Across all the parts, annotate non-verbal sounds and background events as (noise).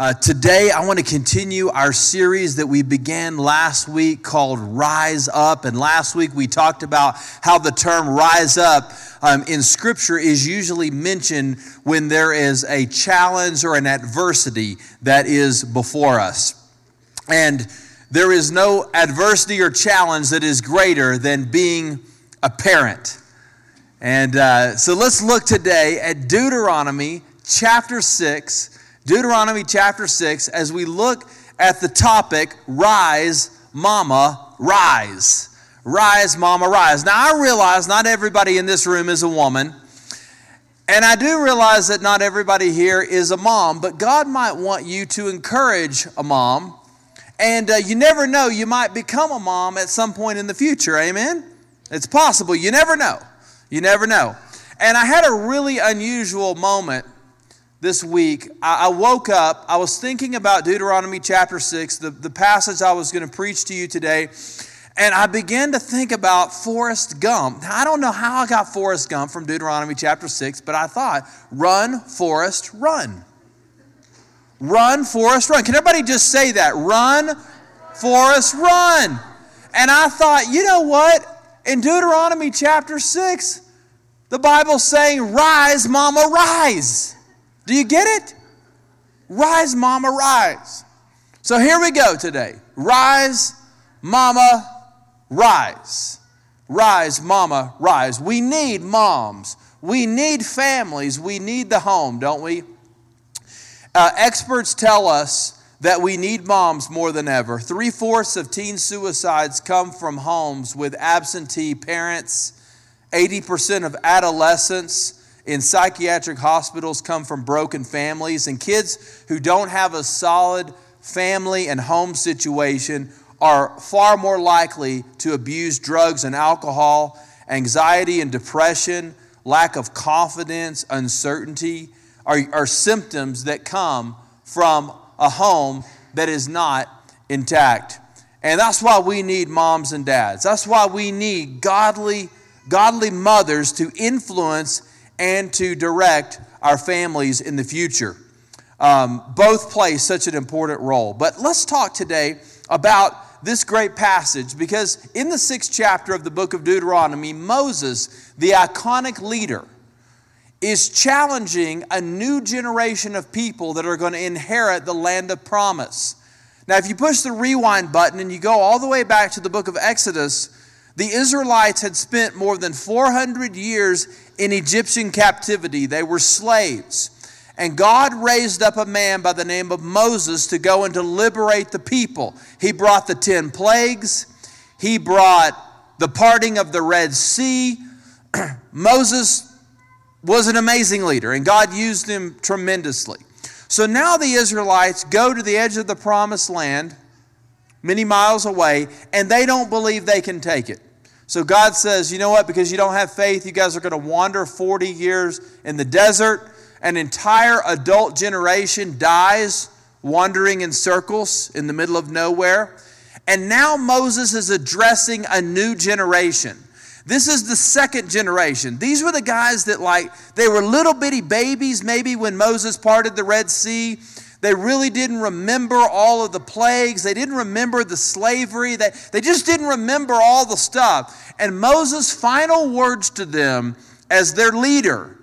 Uh, today, I want to continue our series that we began last week called Rise Up. And last week, we talked about how the term rise up um, in Scripture is usually mentioned when there is a challenge or an adversity that is before us. And there is no adversity or challenge that is greater than being a parent. And uh, so let's look today at Deuteronomy chapter 6 Deuteronomy chapter 6 as we look at the topic Rise, Mama, Rise. Rise, Mama, Rise. Now, I realize not everybody in this room is a woman. And I do realize that not everybody here is a mom, but God might want you to encourage a mom. And uh, you never know, you might become a mom at some point in the future. Amen? It's possible. You never know. You never know. And I had a really unusual moment this week, I, woke up, I was thinking about Deuteronomy chapter 6, the, the passage I was going to preach to you today, and I began to think about Forrest Gump. Now, I don't know how I got Forrest Gump from Deuteronomy chapter 6, but I thought, run, Forrest, run. Run, Forrest, run. Can everybody just say that? Run, Forrest, run. And I thought, you know what? In Deuteronomy chapter 6, the Bible's saying, Rise, Mama, rise. Do you get it? Rise, mama, rise. So here we go today. Rise, mama, rise. Rise, mama, rise. We need moms. We need families. We need the home, don't we? Uh, experts tell us that we need moms more than ever. Three fourths of teen suicides come from homes with absentee parents. 80% of adolescents in psychiatric hospitals come from broken families, and kids who don't have a solid family and home situation are far more likely to abuse drugs and alcohol, anxiety and depression, lack of confidence, uncertainty are, are symptoms that come from a home that is not intact. And that's why we need moms and dads. That's why we need godly, godly mothers to influence and to direct our families in the future. Um, both play such an important role. But let's talk today about this great passage because in the sixth chapter of the book of Deuteronomy, Moses, the iconic leader, is challenging a new generation of people that are going to inherit the land of promise. Now, if you push the rewind button and you go all the way back to the book of Exodus, the Israelites had spent more than 400 years in Egyptian captivity. They were slaves. And God raised up a man by the name of Moses to go and to liberate the people. He brought the 10 plagues, he brought the parting of the Red Sea. (clears throat) Moses was an amazing leader, and God used him tremendously. So now the Israelites go to the edge of the promised land, many miles away, and they don't believe they can take it. So God says, you know what? Because you don't have faith, you guys are going to wander 40 years in the desert. An entire adult generation dies wandering in circles in the middle of nowhere. And now Moses is addressing a new generation. This is the second generation. These were the guys that, like, they were little bitty babies maybe when Moses parted the Red Sea. They really didn't remember all of the plagues. They didn't remember the slavery. They, they just didn't remember all the stuff. And Moses' final words to them as their leader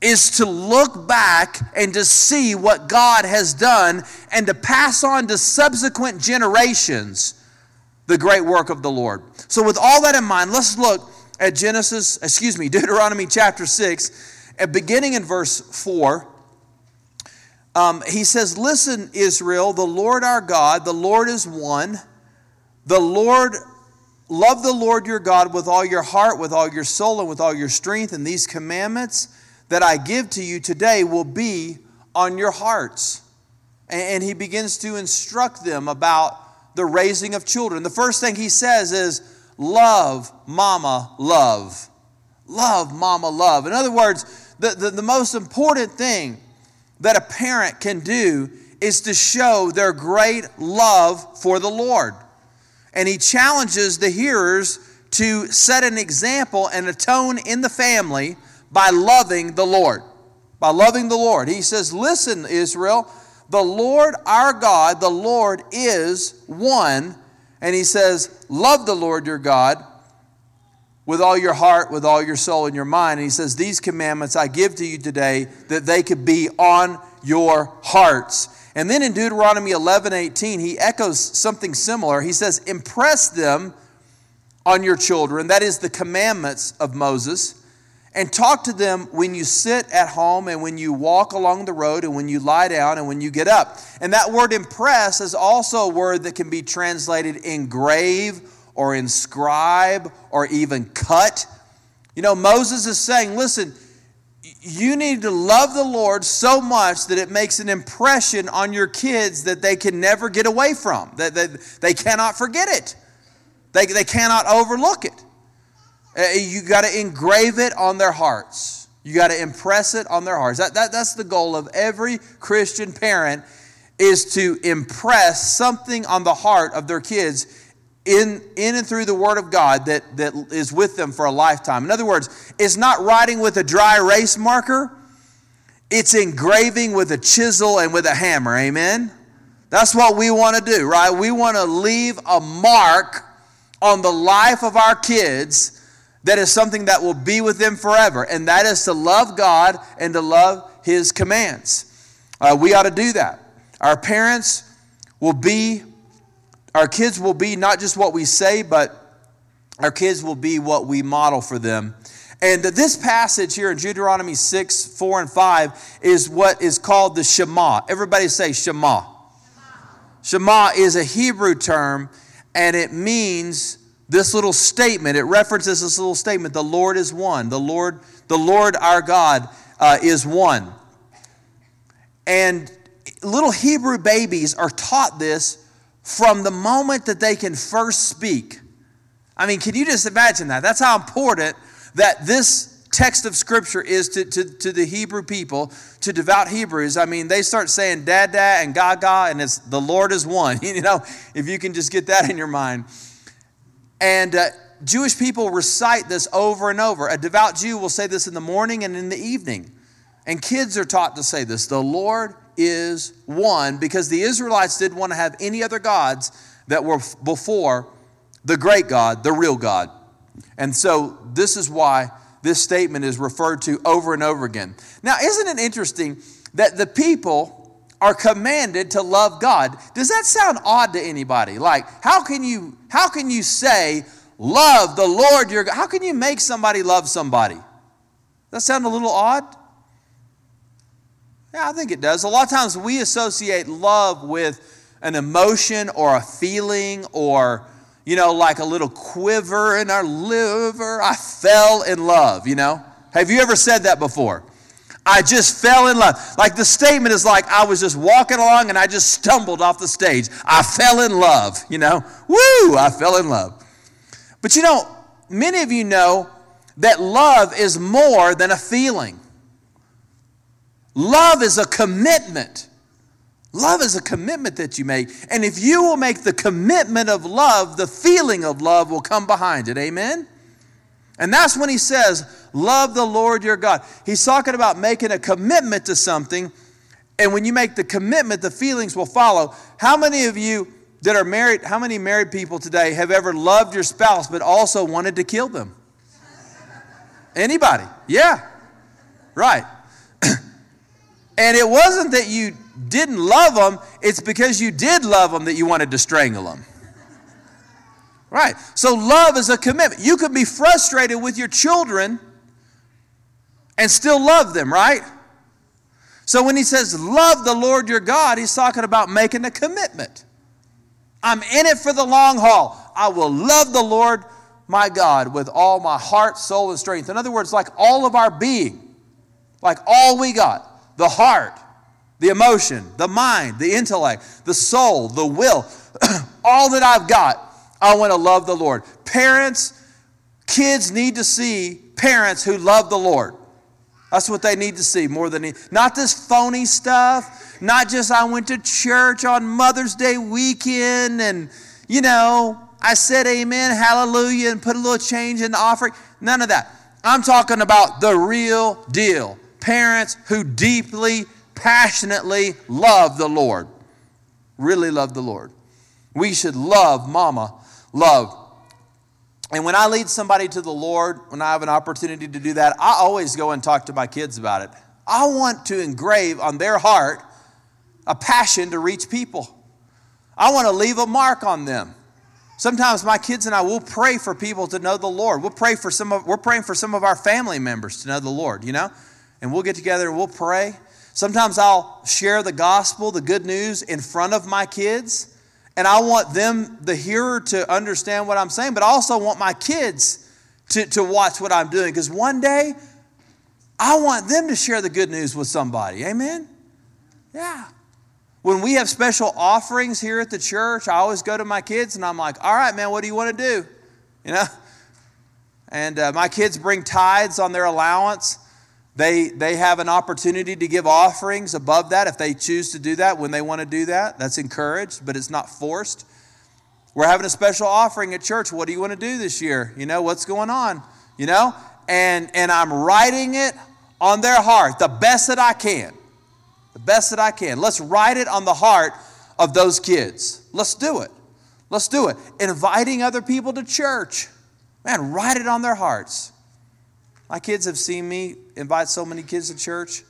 is to look back and to see what God has done and to pass on to subsequent generations the great work of the Lord. So, with all that in mind, let's look at Genesis, excuse me, (laughs) Deuteronomy chapter 6, and beginning in verse 4. Um, he says, Listen, Israel, the Lord our God, the Lord is one. The Lord, love the Lord your God with all your heart, with all your soul, and with all your strength. And these commandments that I give to you today will be on your hearts. And he begins to instruct them about the raising of children. The first thing he says is, Love, mama, love. Love, mama, love. In other words, the, the, the most important thing that a parent can do is to show their great love for the Lord. And he challenges the hearers to set an example and a tone in the family by loving the Lord. By loving the Lord. He says, Listen, Israel, the Lord our God, the Lord is one. And he says, Love the Lord your God with all your heart, with all your soul, and your mind. And he says, These commandments I give to you today that they could be on your hearts. And then in Deuteronomy 11 18, he echoes something similar. He says, Impress them on your children. That is the commandments of Moses and talk to them when you sit at home and when you walk along the road and when you lie down and when you get up. And that word impress is also a word that can be translated engrave or inscribe or even cut. You know, Moses is saying, listen, you need to love the Lord so much that it makes an impression on your kids that they can never get away from, that, that they cannot forget it, they, they cannot overlook it. Uh, you got to engrave it on their hearts. You got to impress it on their hearts. That, that, that's the goal of every Christian parent is to impress something on the heart of their kids in, in and through the Word of God that, that is with them for a lifetime. In other words, it's not writing with a dry erase marker, it's engraving with a chisel and with a hammer. Amen? That's what we want to do, right? We want to leave a mark on the life of our kids that is something that will be with them forever, and that is to love God and to love His commands. Uh, we ought to do that. Our parents will be, our kids will be not just what we say, but our kids will be what we model for them. And this passage here in Deuteronomy 6, 4, and 5 is what is called the Shema. Everybody say Shema. Shema, Shema is a Hebrew term, and it means this little statement, it references this little statement, the Lord is one. The Lord, the Lord our God uh, is one. And little Hebrew babies are taught this from the moment that they can first speak. I mean, can you just imagine that? That's how important that this text of Scripture is to, to, to the Hebrew people, to devout Hebrews. I mean, they start saying dada and gaga, and it's the Lord is one. (laughs) You know, if you can just get that in your mind. And uh, Jewish people recite this over and over. A devout Jew will say this in the morning and in the evening. And kids are taught to say this the Lord is one, because the Israelites didn't want to have any other gods that were before the great God, the real God. And so this is why this statement is referred to over and over again. Now, isn't it interesting that the people are commanded to love God. Does that sound odd to anybody? Like, how can you how can you say love the Lord your God? How can you make somebody love somebody? That sound a little odd? Yeah, I think it does. A lot of times we associate love with an emotion or a feeling or you know, like a little quiver in our liver. I fell in love, you know. Have you ever said that before? I just fell in love. Like the statement is like I was just walking along and I just stumbled off the stage. I fell in love, you know. Woo, I fell in love. But you know, many of you know that love is more than a feeling. Love is a commitment. Love is a commitment that you make. And if you will make the commitment of love, the feeling of love will come behind it. Amen? And that's when he says, Love the Lord your God. He's talking about making a commitment to something. And when you make the commitment, the feelings will follow. How many of you that are married, how many married people today have ever loved your spouse but also wanted to kill them? Anybody? Yeah. Right. And it wasn't that you didn't love them, it's because you did love them that you wanted to strangle them. Right. So love is a commitment. You can be frustrated with your children and still love them, right? So when he says love the Lord your God, he's talking about making a commitment. I'm in it for the long haul. I will love the Lord my God with all my heart, soul, and strength. In other words, like all of our being, like all we got the heart, the emotion, the mind, the intellect, the soul, the will, (clears throat) all that I've got I want to love the Lord. Parents, kids need to see parents who love the Lord. That's what they need to see more than not this phony stuff, not just I went to church on Mother's Day weekend and you know, I said amen, hallelujah and put a little change in the offering. None of that. I'm talking about the real deal. Parents who deeply passionately love the Lord. Really love the Lord. We should love mama, love. And when I lead somebody to the Lord, when I have an opportunity to do that, I always go and talk to my kids about it. I want to engrave on their heart a passion to reach people. I want to leave a mark on them. Sometimes my kids and I will pray for people to know the Lord. We'll pray for some of we're praying for some of our family members to know the Lord, you know? And we'll get together and we'll pray. Sometimes I'll share the gospel, the good news in front of my kids, and I want them, the hearer, to understand what I'm saying, but I also want my kids to, to watch what I'm doing because one day I want them to share the good news with somebody. Amen? Yeah. When we have special offerings here at the church, I always go to my kids and I'm like, all right, man, what do you want to do? You know? And uh, my kids bring tithes on their allowance. They, they have an opportunity to give offerings above that if they choose to do that when they want to do that. That's encouraged, but it's not forced. We're having a special offering at church. What do you want to do this year? You know, what's going on? You know? And, and I'm writing it on their heart the best that I can the best that I can. Let's write it on the heart of those kids. Let's do it. Let's do it. Inviting other people to church. Man, write it on their hearts. My kids have seen me invite so many kids to church.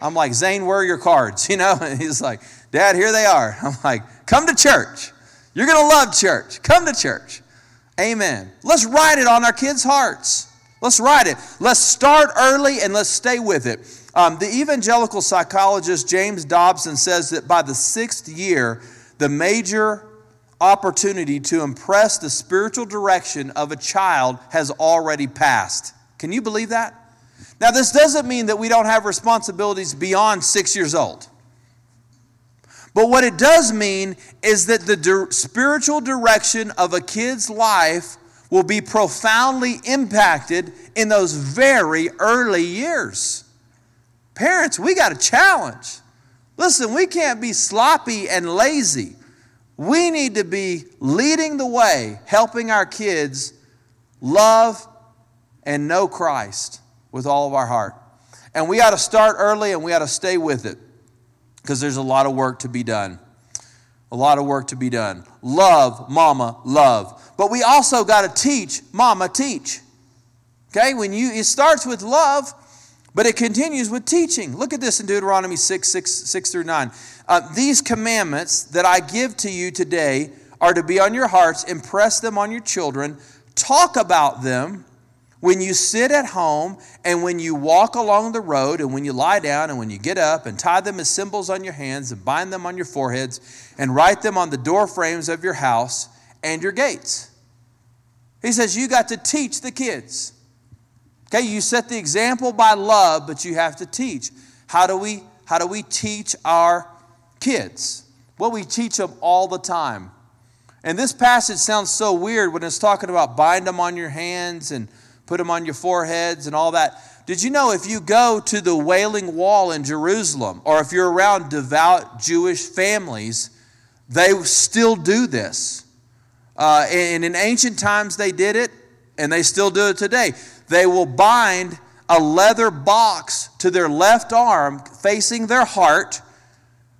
I'm like, Zane, where are your cards? (laughs) You know? And he's like, Dad, here they are. (laughs) I'm like, come to church. You're going to love church. Come to church. Amen. Let's write it on our kids' hearts. Let's write it. Let's start early and let's stay with it. Um, the evangelical psychologist James Dobson says that by the sixth year, the major opportunity to impress the spiritual direction of a child has already passed. Can you believe that? Now, this doesn't mean that we don't have responsibilities beyond six years old. But what it does mean is that the di- spiritual direction of a kid's life will be profoundly impacted in those very early years. Parents, we got a challenge. Listen, we can't be sloppy and lazy. We need to be leading the way, helping our kids love and know Christ with all of our heart. And we ought to start early and we ought to stay with it because there's a lot of work to be done. A lot of work to be done. Love, mama, love. But we also got to teach, mama, teach. Okay? When you it starts with love, but it continues with teaching. Look at this in Deuteronomy 6 6, 6 through 9. Uh, These commandments that I give to you today are to be on your hearts, impress them on your children, talk about them when you sit at home and when you walk along the road and when you lie down and when you get up and tie them as symbols on your hands and bind them on your foreheads and write them on the door frames of your house and your gates. He says you got to teach the kids. Okay, you set the example by love, but you have to teach. How do we how do we teach our kids? Well, we teach them all the time. And this passage sounds so weird when it's talking about bind them on your hands and put them on your foreheads and all that. Did you know if you go to the Wailing Wall in Jerusalem, or if you're around devout Jewish families, they still do this. Uh, and in ancient times, they did it, and they still do it today they will bind a leather box to their left arm facing their heart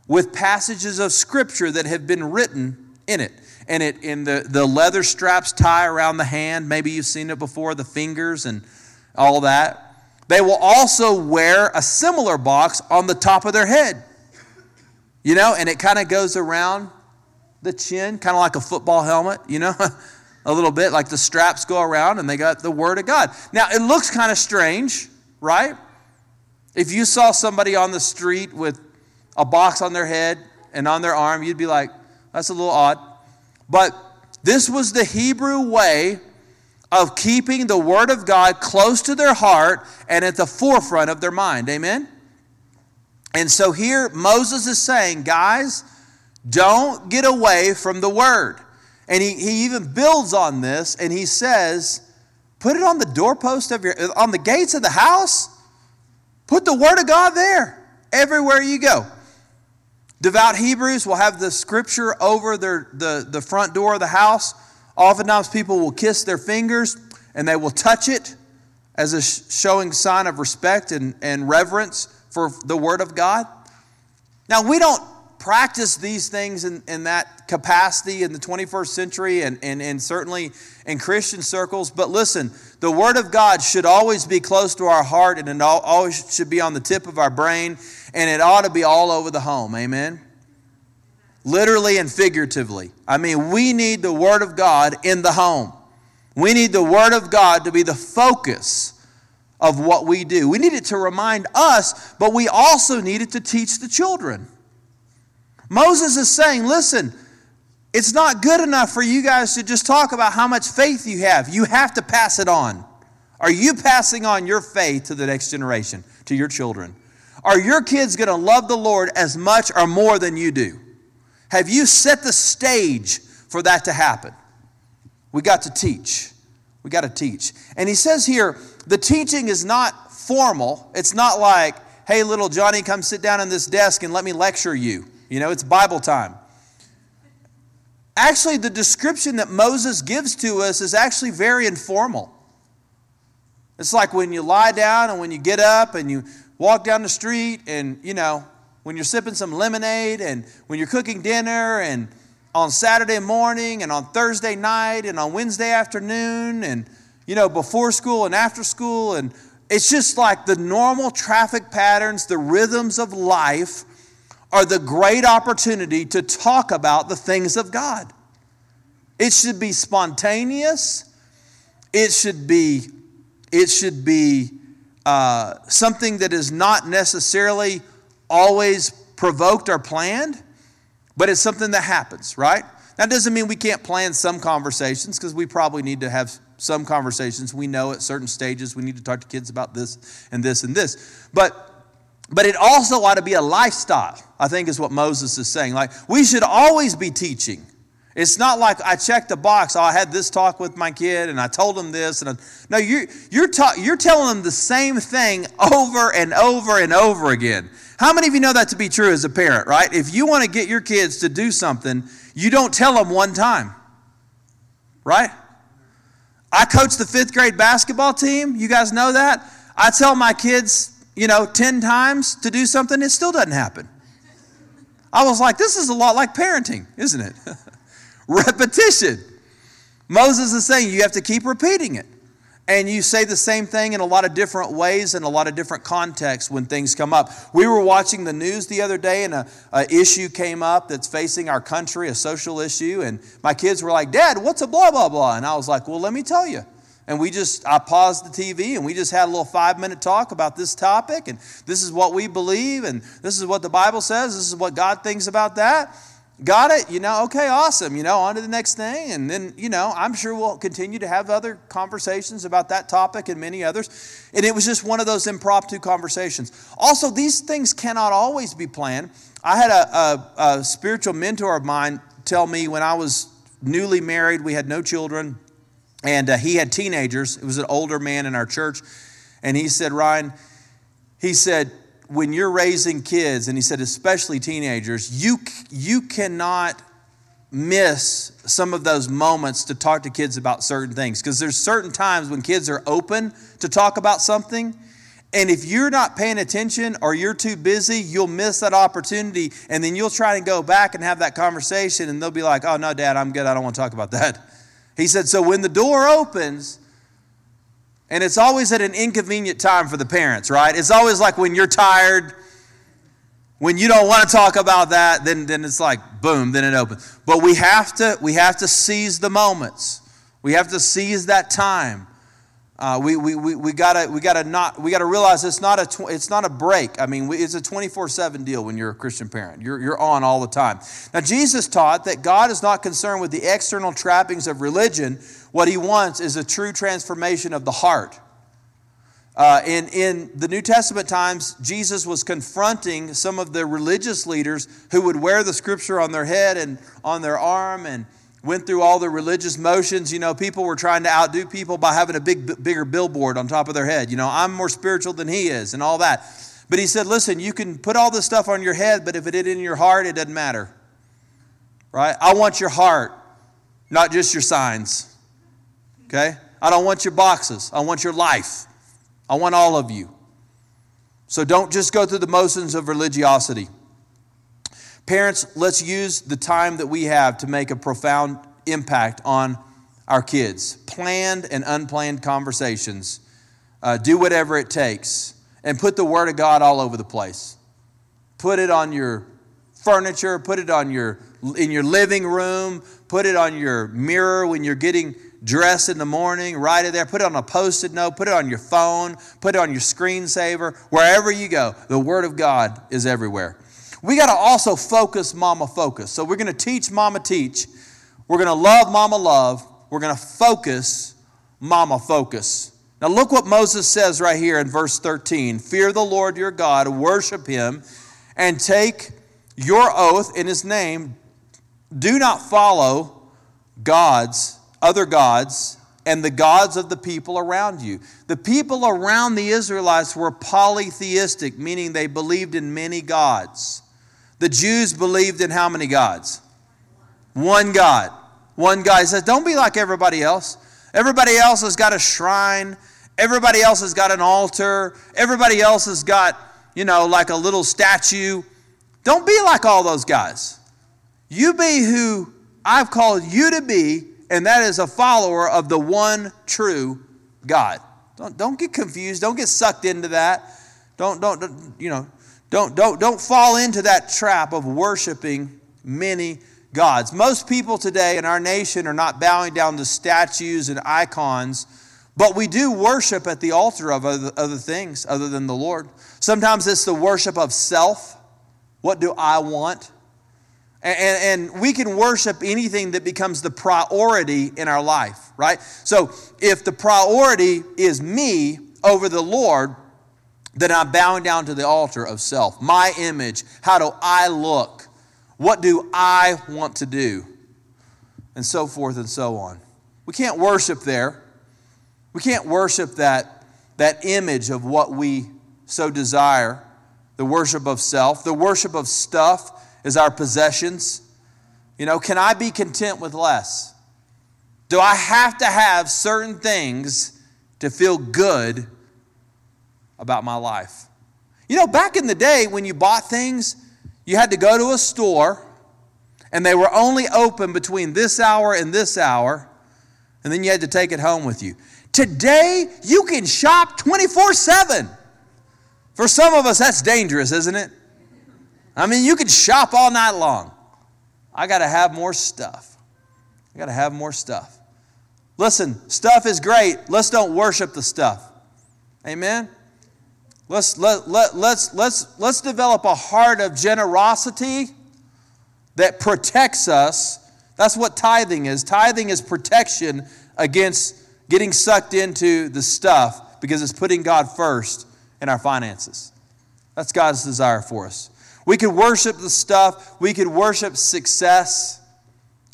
with passages of scripture that have been written in it. And it in the, the leather straps tie around the hand. Maybe you've seen it before, the fingers and all that. They will also wear a similar box on the top of their head. You know, and it kind of goes around the chin, kind of like a football helmet, you know? (laughs) a little bit, like the straps go around and they got the Word of God. Now, it looks kind of strange, right? If you saw somebody on the street with a box on their head and on their arm, you'd be like, that's a little odd. But this was the Hebrew way of keeping the Word of God close to their heart and at the forefront of their mind. Amen? And so here Moses is saying, guys, don't get away from the Word. And he, he even builds on this and he says, Put it on the doorpost of your, on the gates of the house. Put the Word of God there everywhere you go. Devout Hebrews will have the scripture over their, the, the front door of the house. Oftentimes, people will kiss their fingers and they will touch it as a showing sign of respect and, and reverence for the Word of God. Now, we don't practice these things in, in that capacity in the 21st century and, and, and certainly in Christian circles, but listen, the Word of God should always be close to our heart and it always should be on the tip of our brain and it ought to be all over the home. Amen? Literally and figuratively. I mean, we need the Word of God in the home. We need the Word of God to be the focus of what we do. We need it to remind us, but we also need it to teach the children. Moses is saying, listen, it's not good enough for you guys to just talk about how much faith you have. You have to pass it on. Are you passing on your faith to the next generation, to your children? Are your kids going to love the Lord as much or more than you do? Have you set the stage for that to happen? We got to teach. We got to teach. And he says here, the teaching is not formal. It's not like, hey, little Johnny, come sit down in this desk and let me lecture you. You know, it's Bible time. Actually, the description that Moses gives to us is actually very informal. It's like when you lie down and when you get up and you walk down the street and, you know, when you're sipping some lemonade and when you're cooking dinner and on Saturday morning and on Thursday night and on Wednesday afternoon and, you know, before school and after school. And it's just like the normal traffic patterns, the rhythms of life are the great opportunity to talk about the things of God. It should be spontaneous. It should be, it should be uh, something that is not necessarily always provoked or planned but it's something that happens, right? That doesn't mean we can't plan some conversations because we probably need to have some conversations. We know at certain stages we need to talk to kids about this and this and this. But but it also ought to be a lifestyle, I think is what Moses is saying. Like we should always be teaching. It's not like I checked the box. Oh, I had this talk with my kid and I told him this. And I, no, you're, you're, ta- you're telling them the same thing over and over and over again. How many of you know that to be true as a parent, right? If you want to get your kids to do something, you don't tell them one time, right? I coach the fifth grade basketball team. You guys know that? I tell my kids, you know, 10 times to do something, it still doesn't happen. I was like, this is a lot like parenting, isn't it? (laughs) Repetition. Moses is saying you have to keep repeating it. And you say the same thing in a lot of different ways and a lot of different contexts when things come up. We were watching the news the other day and a, a, issue came up that's facing our country, a social issue. And my kids were like, Dad, what's a blah, blah, blah? And I was like, Well, let me tell you. And we just, I paused the TV and we just had a little five minute talk about this topic. And this is what we believe. And this is what the Bible says. This is what God thinks about that. Got it? You know, okay, awesome. You know, on to the next thing. And then, you know, I'm sure we'll continue to have other conversations about that topic and many others. And it was just one of those impromptu conversations. Also, these things cannot always be planned. I had a, a, a spiritual mentor of mine tell me when I was newly married, we had no children, and uh, he had teenagers. It was an older man in our church. And he said, Ryan, he said, when you're raising kids, and he said, especially teenagers, you, you cannot miss some of those moments to talk to kids about certain things because there's certain times when kids are open to talk about something and if you're not paying attention or you're too busy you'll miss that opportunity and then you'll try and go back and have that conversation and they'll be like oh no dad i'm good i don't want to talk about that he said so when the door opens and it's always at an inconvenient time for the parents, right? It's always like when you're tired, when you don't want to talk about that, then, then it's like boom, then it opens. But we have to we have to seize the moments. We have to seize that time. Uh, we, we, we, we gotta we gotta not we gotta realize it's not a tw- it's not a break. I mean, we, it's a twenty four seven deal when you're a Christian parent. You're you're on all the time. Now, Jesus taught that God is not concerned with the external trappings of religion. What He wants is a true transformation of the heart. Uh, in, in the New Testament times, Jesus was confronting some of the religious leaders who would wear the scripture on their head and on their arm and went through all the religious motions. You know, people were trying to outdo people by having a big, bigger billboard on top of their head. You know, I'm more spiritual than he is, and all that. But he said, listen, you can put all this stuff on your head, but if it is in your heart, it doesn't matter. Right? I want your heart, not just your signs. Okay? I don't want your boxes. I want your life. I want all of you. So don't just go through the motions of religiosity. Parents, let's use the time that we have to make a profound impact on our kids. Planned and unplanned conversations. Uh, do whatever it takes. And put the Word of God all over the place. Put it on your furniture, put it on your in your living room, put it on your mirror when you're getting dressed in the morning, write it there, put it on a post-it note, put it on your phone, put it on your screensaver, wherever you go. The Word of God is everywhere. We got to also focus Mama Focus. So we're going to teach Mama Teach. We're going to love Mama Love. We're going to focus Mama Focus. Now look what Moses says right here in verse 13. Fear the Lord your God, worship him, and take your oath in his name. Do not follow gods, other gods, and the gods of the people around you. The people around the Israelites were polytheistic, meaning they believed in many gods. The Jews believed in how many gods? One God. One God. He says, Don't be like everybody else. Everybody else has got a shrine. Everybody else has got an altar. Everybody else has got, you know, like a little statue. Don't be like all those guys. You be who I've called you to be, and that is a follower of the one true God. Don't, don't get confused. Don't get sucked into that. Don't, don't, don't, you know, don't, don't, don't fall into that trap of worshiping many gods. Most people today in our nation are not bowing down to statues and icons, but we do worship at the altar of other, other things other than the Lord. Sometimes it's the worship of self. What do I want? And, and, we can worship anything that becomes the priority in our life, right? So if the priority is me over the Lord, then I'm bowing down to the altar of self. My image. How do I look? What do I want to do? And so forth and so on. We can't worship there. We can't worship that, that image of what we so desire the worship of self. The worship of stuff is our possessions. You know, can I be content with less? Do I have to have certain things to feel good about my life? You know, back in the day when you bought things, you had to go to a store and they were only open between this hour and this hour, and then you had to take it home with you. Today, you can shop 24 7. For some of us, that's dangerous, isn't it? I mean, you can shop all night long. I got to have more stuff. I got to have more stuff. Listen, stuff is great. Let's don't worship the stuff. Amen? Let's, let, let, let's, let's, let's develop a heart of generosity that protects us. That's what tithing is. Tithing is protection against getting sucked into the stuff because it's putting God first in our finances. That's God's desire for us. We could worship the stuff, we could worship success.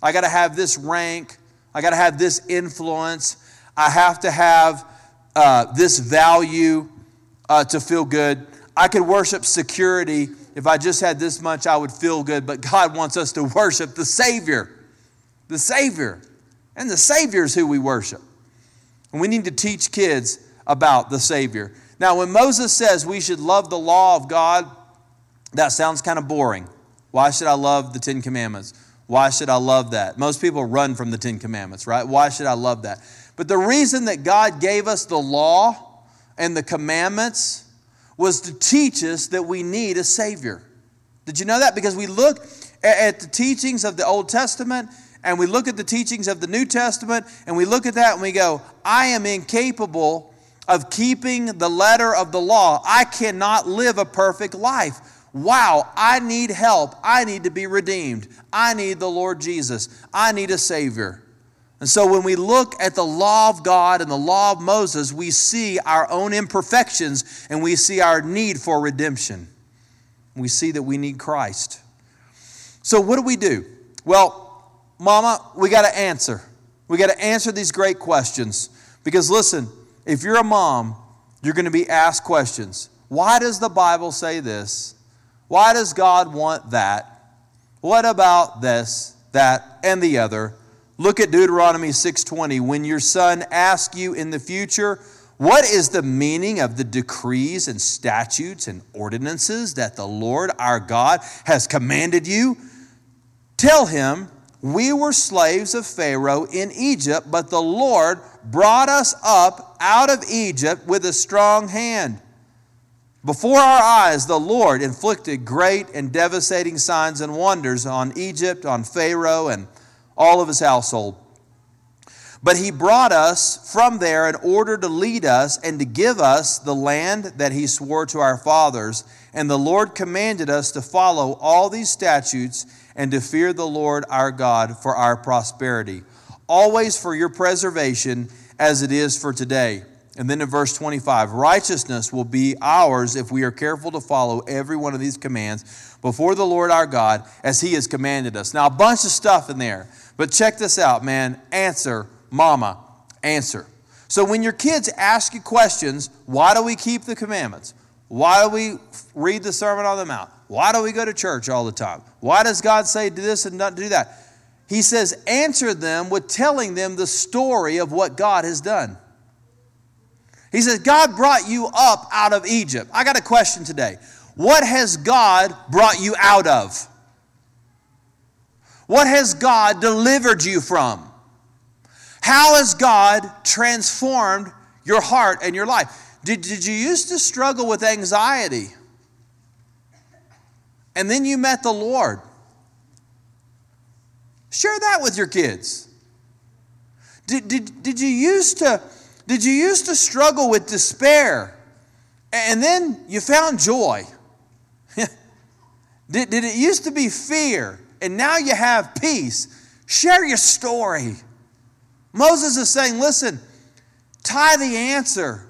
I got to have this rank, I got to have this influence, I have to have uh, this value uh, to feel good. I could worship security. If I just had this much, I would feel good. But God wants us to worship the Savior. The Savior. And the Savior is who we worship. And we need to teach kids about the Savior. Now, when Moses says we should love the law of God, that sounds kind of boring. Why should I love the Ten Commandments? Why should I love that? Most people run from the Ten Commandments, right? Why should I love that? But the reason that God gave us the law and the commandments was to teach us that we need a Savior. Did you know that? Because we look at the teachings of the Old Testament and we look at the teachings of the New Testament and we look at that and we go, I am incapable of keeping the letter of the law. I cannot live a perfect life. Wow, I need help. I need to be redeemed. I need the Lord Jesus. I need a Savior. And so when we look at the law of God and the law of Moses, we see our own imperfections and we see our need for redemption. We see that we need Christ. So, what do we do? Well, Mama, we got to answer. We got to answer these great questions. Because listen, if you're a mom, you're going to be asked questions. Why does the Bible say this? Why does God want that? What about this, that, and the other? Look at Deuteronomy 6:20. When your son asks you in the future, What is the meaning of the decrees and statutes and ordinances that the Lord our God has commanded you? Tell him, We were slaves of Pharaoh in Egypt, but the Lord brought us up out of Egypt with a strong hand. Before our eyes, the Lord inflicted great and devastating signs and wonders on Egypt, on Pharaoh, and all of his household. But he brought us from there in order to lead us and to give us the land that he swore to our fathers. And the Lord commanded us to follow all these statutes and to fear the Lord our God for our prosperity, always for your preservation, as it is for today. And then in verse 25, righteousness will be ours if we are careful to follow every one of these commands before the Lord our God as he has commanded us. Now, a bunch of stuff in there, but check this out, man. Answer mama, answer. So when your kids ask you questions, why do we keep the commandments? Why do we read the Sermon on the Mount? Why do we go to church all the time? Why does God say do this and not do that? He says, answer them with telling them the story of what God has done. He says, God brought you up out of Egypt. I got a question today. What has God brought you out of? What has God delivered you from? How has God transformed your heart and your life? Did, did you used to struggle with anxiety? And then you met the Lord. Share that with your kids. Did, did, did you used to did you used to struggle with despair and then you found joy? (laughs) did, did it used to be fear and now you have peace? Share your story. Moses is saying, listen, tie the answer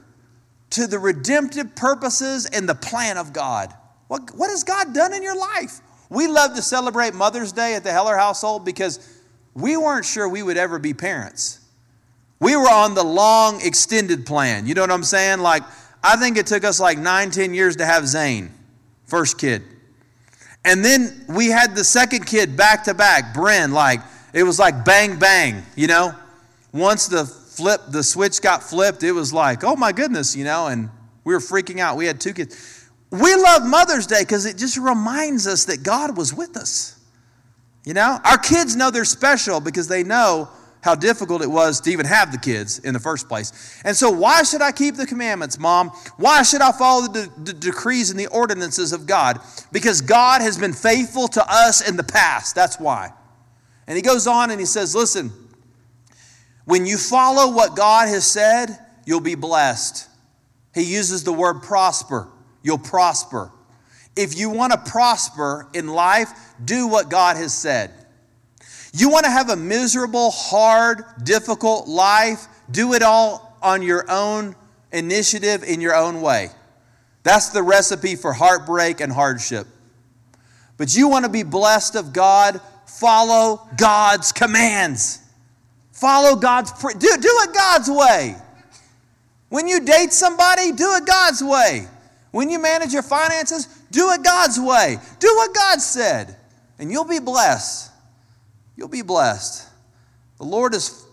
to the redemptive purposes and the plan of God. What, what has God done in your life? We love to celebrate Mother's Day at the Heller household because we weren't sure we would ever be parents. We were on the long extended plan. You know what I'm saying? Like, I think it took us like nine, ten years to have Zane, first kid. And then we had the second kid back to back, Bren, like, it was like bang, bang, you know? once the flip, the switch got flipped, it was like, oh my goodness, you know, and we were freaking out. We had two kids. We love Mother's Day because it just reminds us that God was with us. You know, our kids know they're special because they know how difficult it was to even have the kids in the first place. And so, why should I keep the commandments, mom? Why should I follow the, de- decrees and the ordinances of God? Because God has been faithful to us in the past. That's why. And he goes on and he says, Listen, when you follow what God has said, you'll be blessed. He uses the word prosper. You'll prosper. If you want to prosper in life, do what God has said. You want to have a miserable, hard, difficult life, do it all on your own initiative in your own way. That's the recipe for heartbreak and hardship. But you want to be blessed of God, follow God's commands. Follow God's, do, do it God's way. When you date somebody, do it God's way. When you manage your finances, do it God's way. Do what God said, and you'll be blessed. You'll be blessed. The Lord has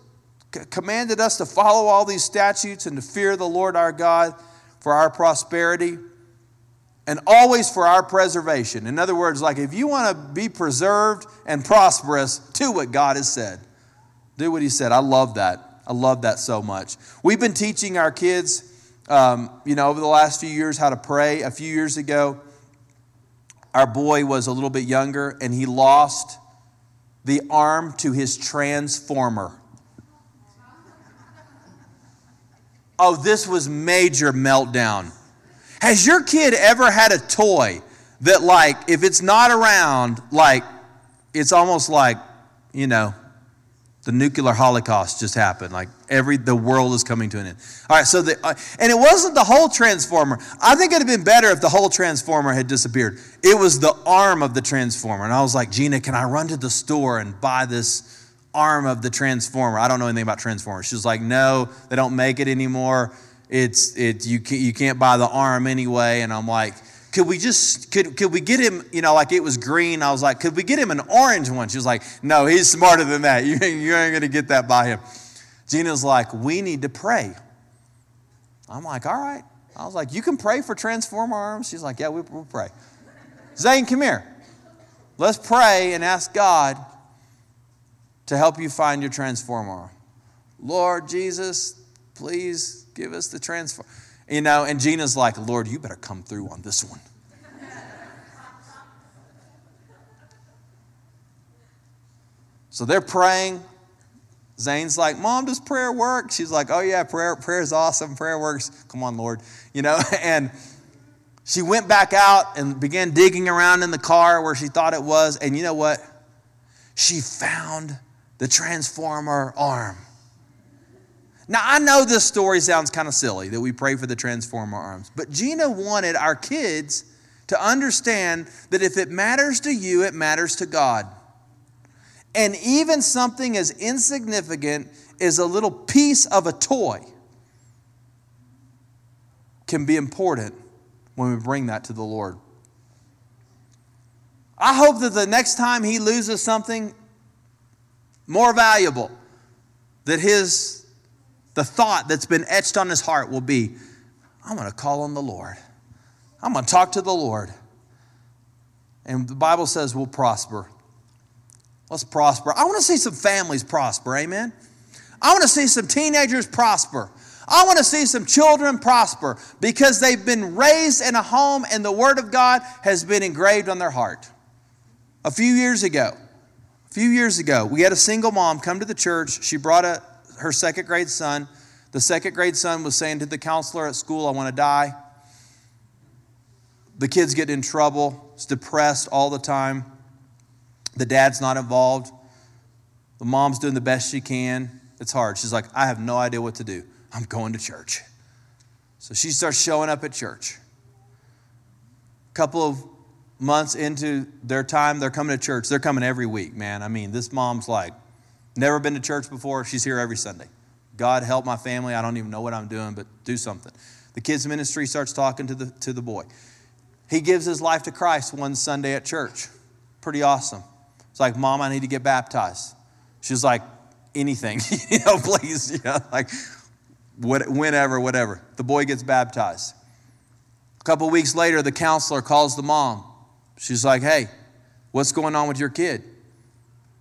commanded us to follow all these statutes and to fear the Lord our God for our prosperity and always for our preservation. In other words, like if you want to be preserved and prosperous, do what God has said. Do what he said. I love that. I love that so much. We've been teaching our kids, um, you know, over the last few years how to pray. A few years ago, our boy was a little bit younger and he lost the arm to his transformer. Oh, this was major meltdown. Has your kid ever had a toy that, like, if it's not around, like, it's almost like, you know, the nuclear holocaust just happened. Like every the world is coming to an end. All right, so the uh, and it wasn't the whole transformer. I think it'd have been better if the whole transformer had disappeared. It was the arm of the transformer, and I was like, Gina, can I run to the store and buy this arm of the transformer? I don't know anything about transformers. She was like, No, they don't make it anymore. It's it you can't, you can't buy the arm anyway. And I'm like could we just could could we get him you know like it was green i was like could we get him an orange one she was like no he's smarter than that you, (laughs) you ain't to get that by him gina's like we need to pray I'm like, all right. I was like, you can pray for transformer arms? She's like, yeah, we, will pray. Zane, come here. Let's pray and ask God to help you find your transformer. Lord Jesus, please give us the transform. You know, and Gina's like, Lord, you better come through on this one. so they're praying. Zane's like, Mom, does prayer work? She's like, Oh, yeah, prayer, prayer is awesome. Prayer works. Come on, Lord. You know, (laughs) and she went back out and began digging around in the car where she thought it was. And you know what? She found the transformer arm. Now, I know this story sounds kind of silly that we pray for the transformer arms, but Gina wanted our kids to understand that if it matters to you, it matters to God. And even something as insignificant as a little piece of a toy can be important when we bring that to the Lord. I hope that the next time he loses something more valuable, that his the thought that's been etched on his heart will be I'm going to call on the Lord. I'm going to talk to the Lord. And the Bible says we'll prosper. Let's prosper. I want to see some families prosper. Amen. I want to see some teenagers prosper. I want to see some children prosper because they've been raised in a home and the Word of God has been engraved on their heart. A few years ago, a few years ago, we had a single mom come to the church. She brought a, her second grade son. The second grade son was saying to the counselor at school, I want to die. The kid's getting in trouble, he's depressed all the time. The dad's not involved. The mom's doing the best she can. It's hard. She's like, I have no idea what to do. I'm going to church. So she starts showing up at church. A couple of months into their time, they're coming to church. They're coming every week, man. I mean, this mom's like, Never been to church before. She's here every Sunday. God help my family. I don't even know what I'm doing, but do something. The kids' ministry starts talking to the, to the boy. He gives his life to Christ one Sunday at church. Pretty awesome. It's like, Mom, I need to get baptized. She's like, anything, (laughs) you know, please, you know, like what, whenever, whatever. The boy gets baptized. A couple weeks later, the counselor calls the mom. She's like, hey, what's going on with your kid?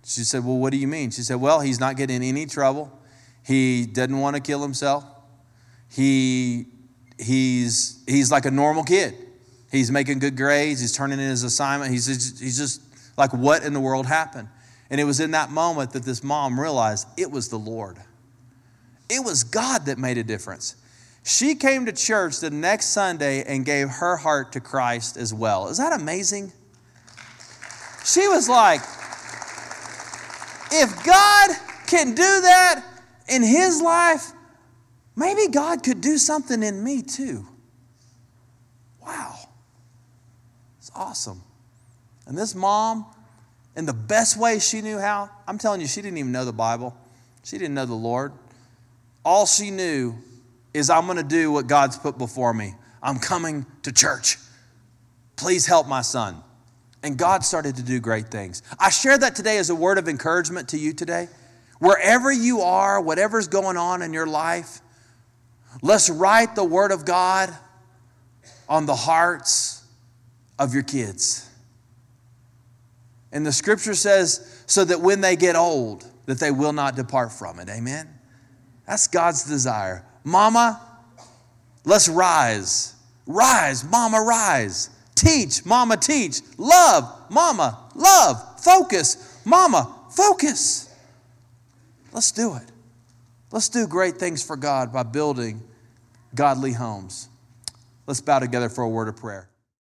She said, Well, what do you mean? She said, Well, he's not getting any trouble. He doesn't want to kill himself. He, he's, he's like a normal kid. He's making good grades. He's turning in his assignment. He's just, he's just like, What in the world happened? And it was in that moment that this mom realized it was the Lord. It was God that made a difference. She came to church the next Sunday and gave her heart to Christ as well. Is that amazing? She was like, if God can do that in his life, maybe God could do something in me too. Wow. It's awesome. And this mom, in the best way she knew how, I'm telling you, she didn't even know the Bible. She didn't know the Lord. All she knew is, I'm going to do what God's put before me. I'm coming to church. Please help my son. And God started to do great things. I share that today as a word of encouragement to you today. Wherever you are, whatever's going on in your life, let's write the Word of God on the hearts of your kids. And the scripture says, so that when they get old, that they will not depart from it. Amen? That's God's desire. Mama, let's rise. Rise, mama, rise. Teach, mama, teach. Love, mama, love. Focus, mama, focus. Let's do it. Let's do great things for God by building godly homes. Let's bow together for a word of prayer.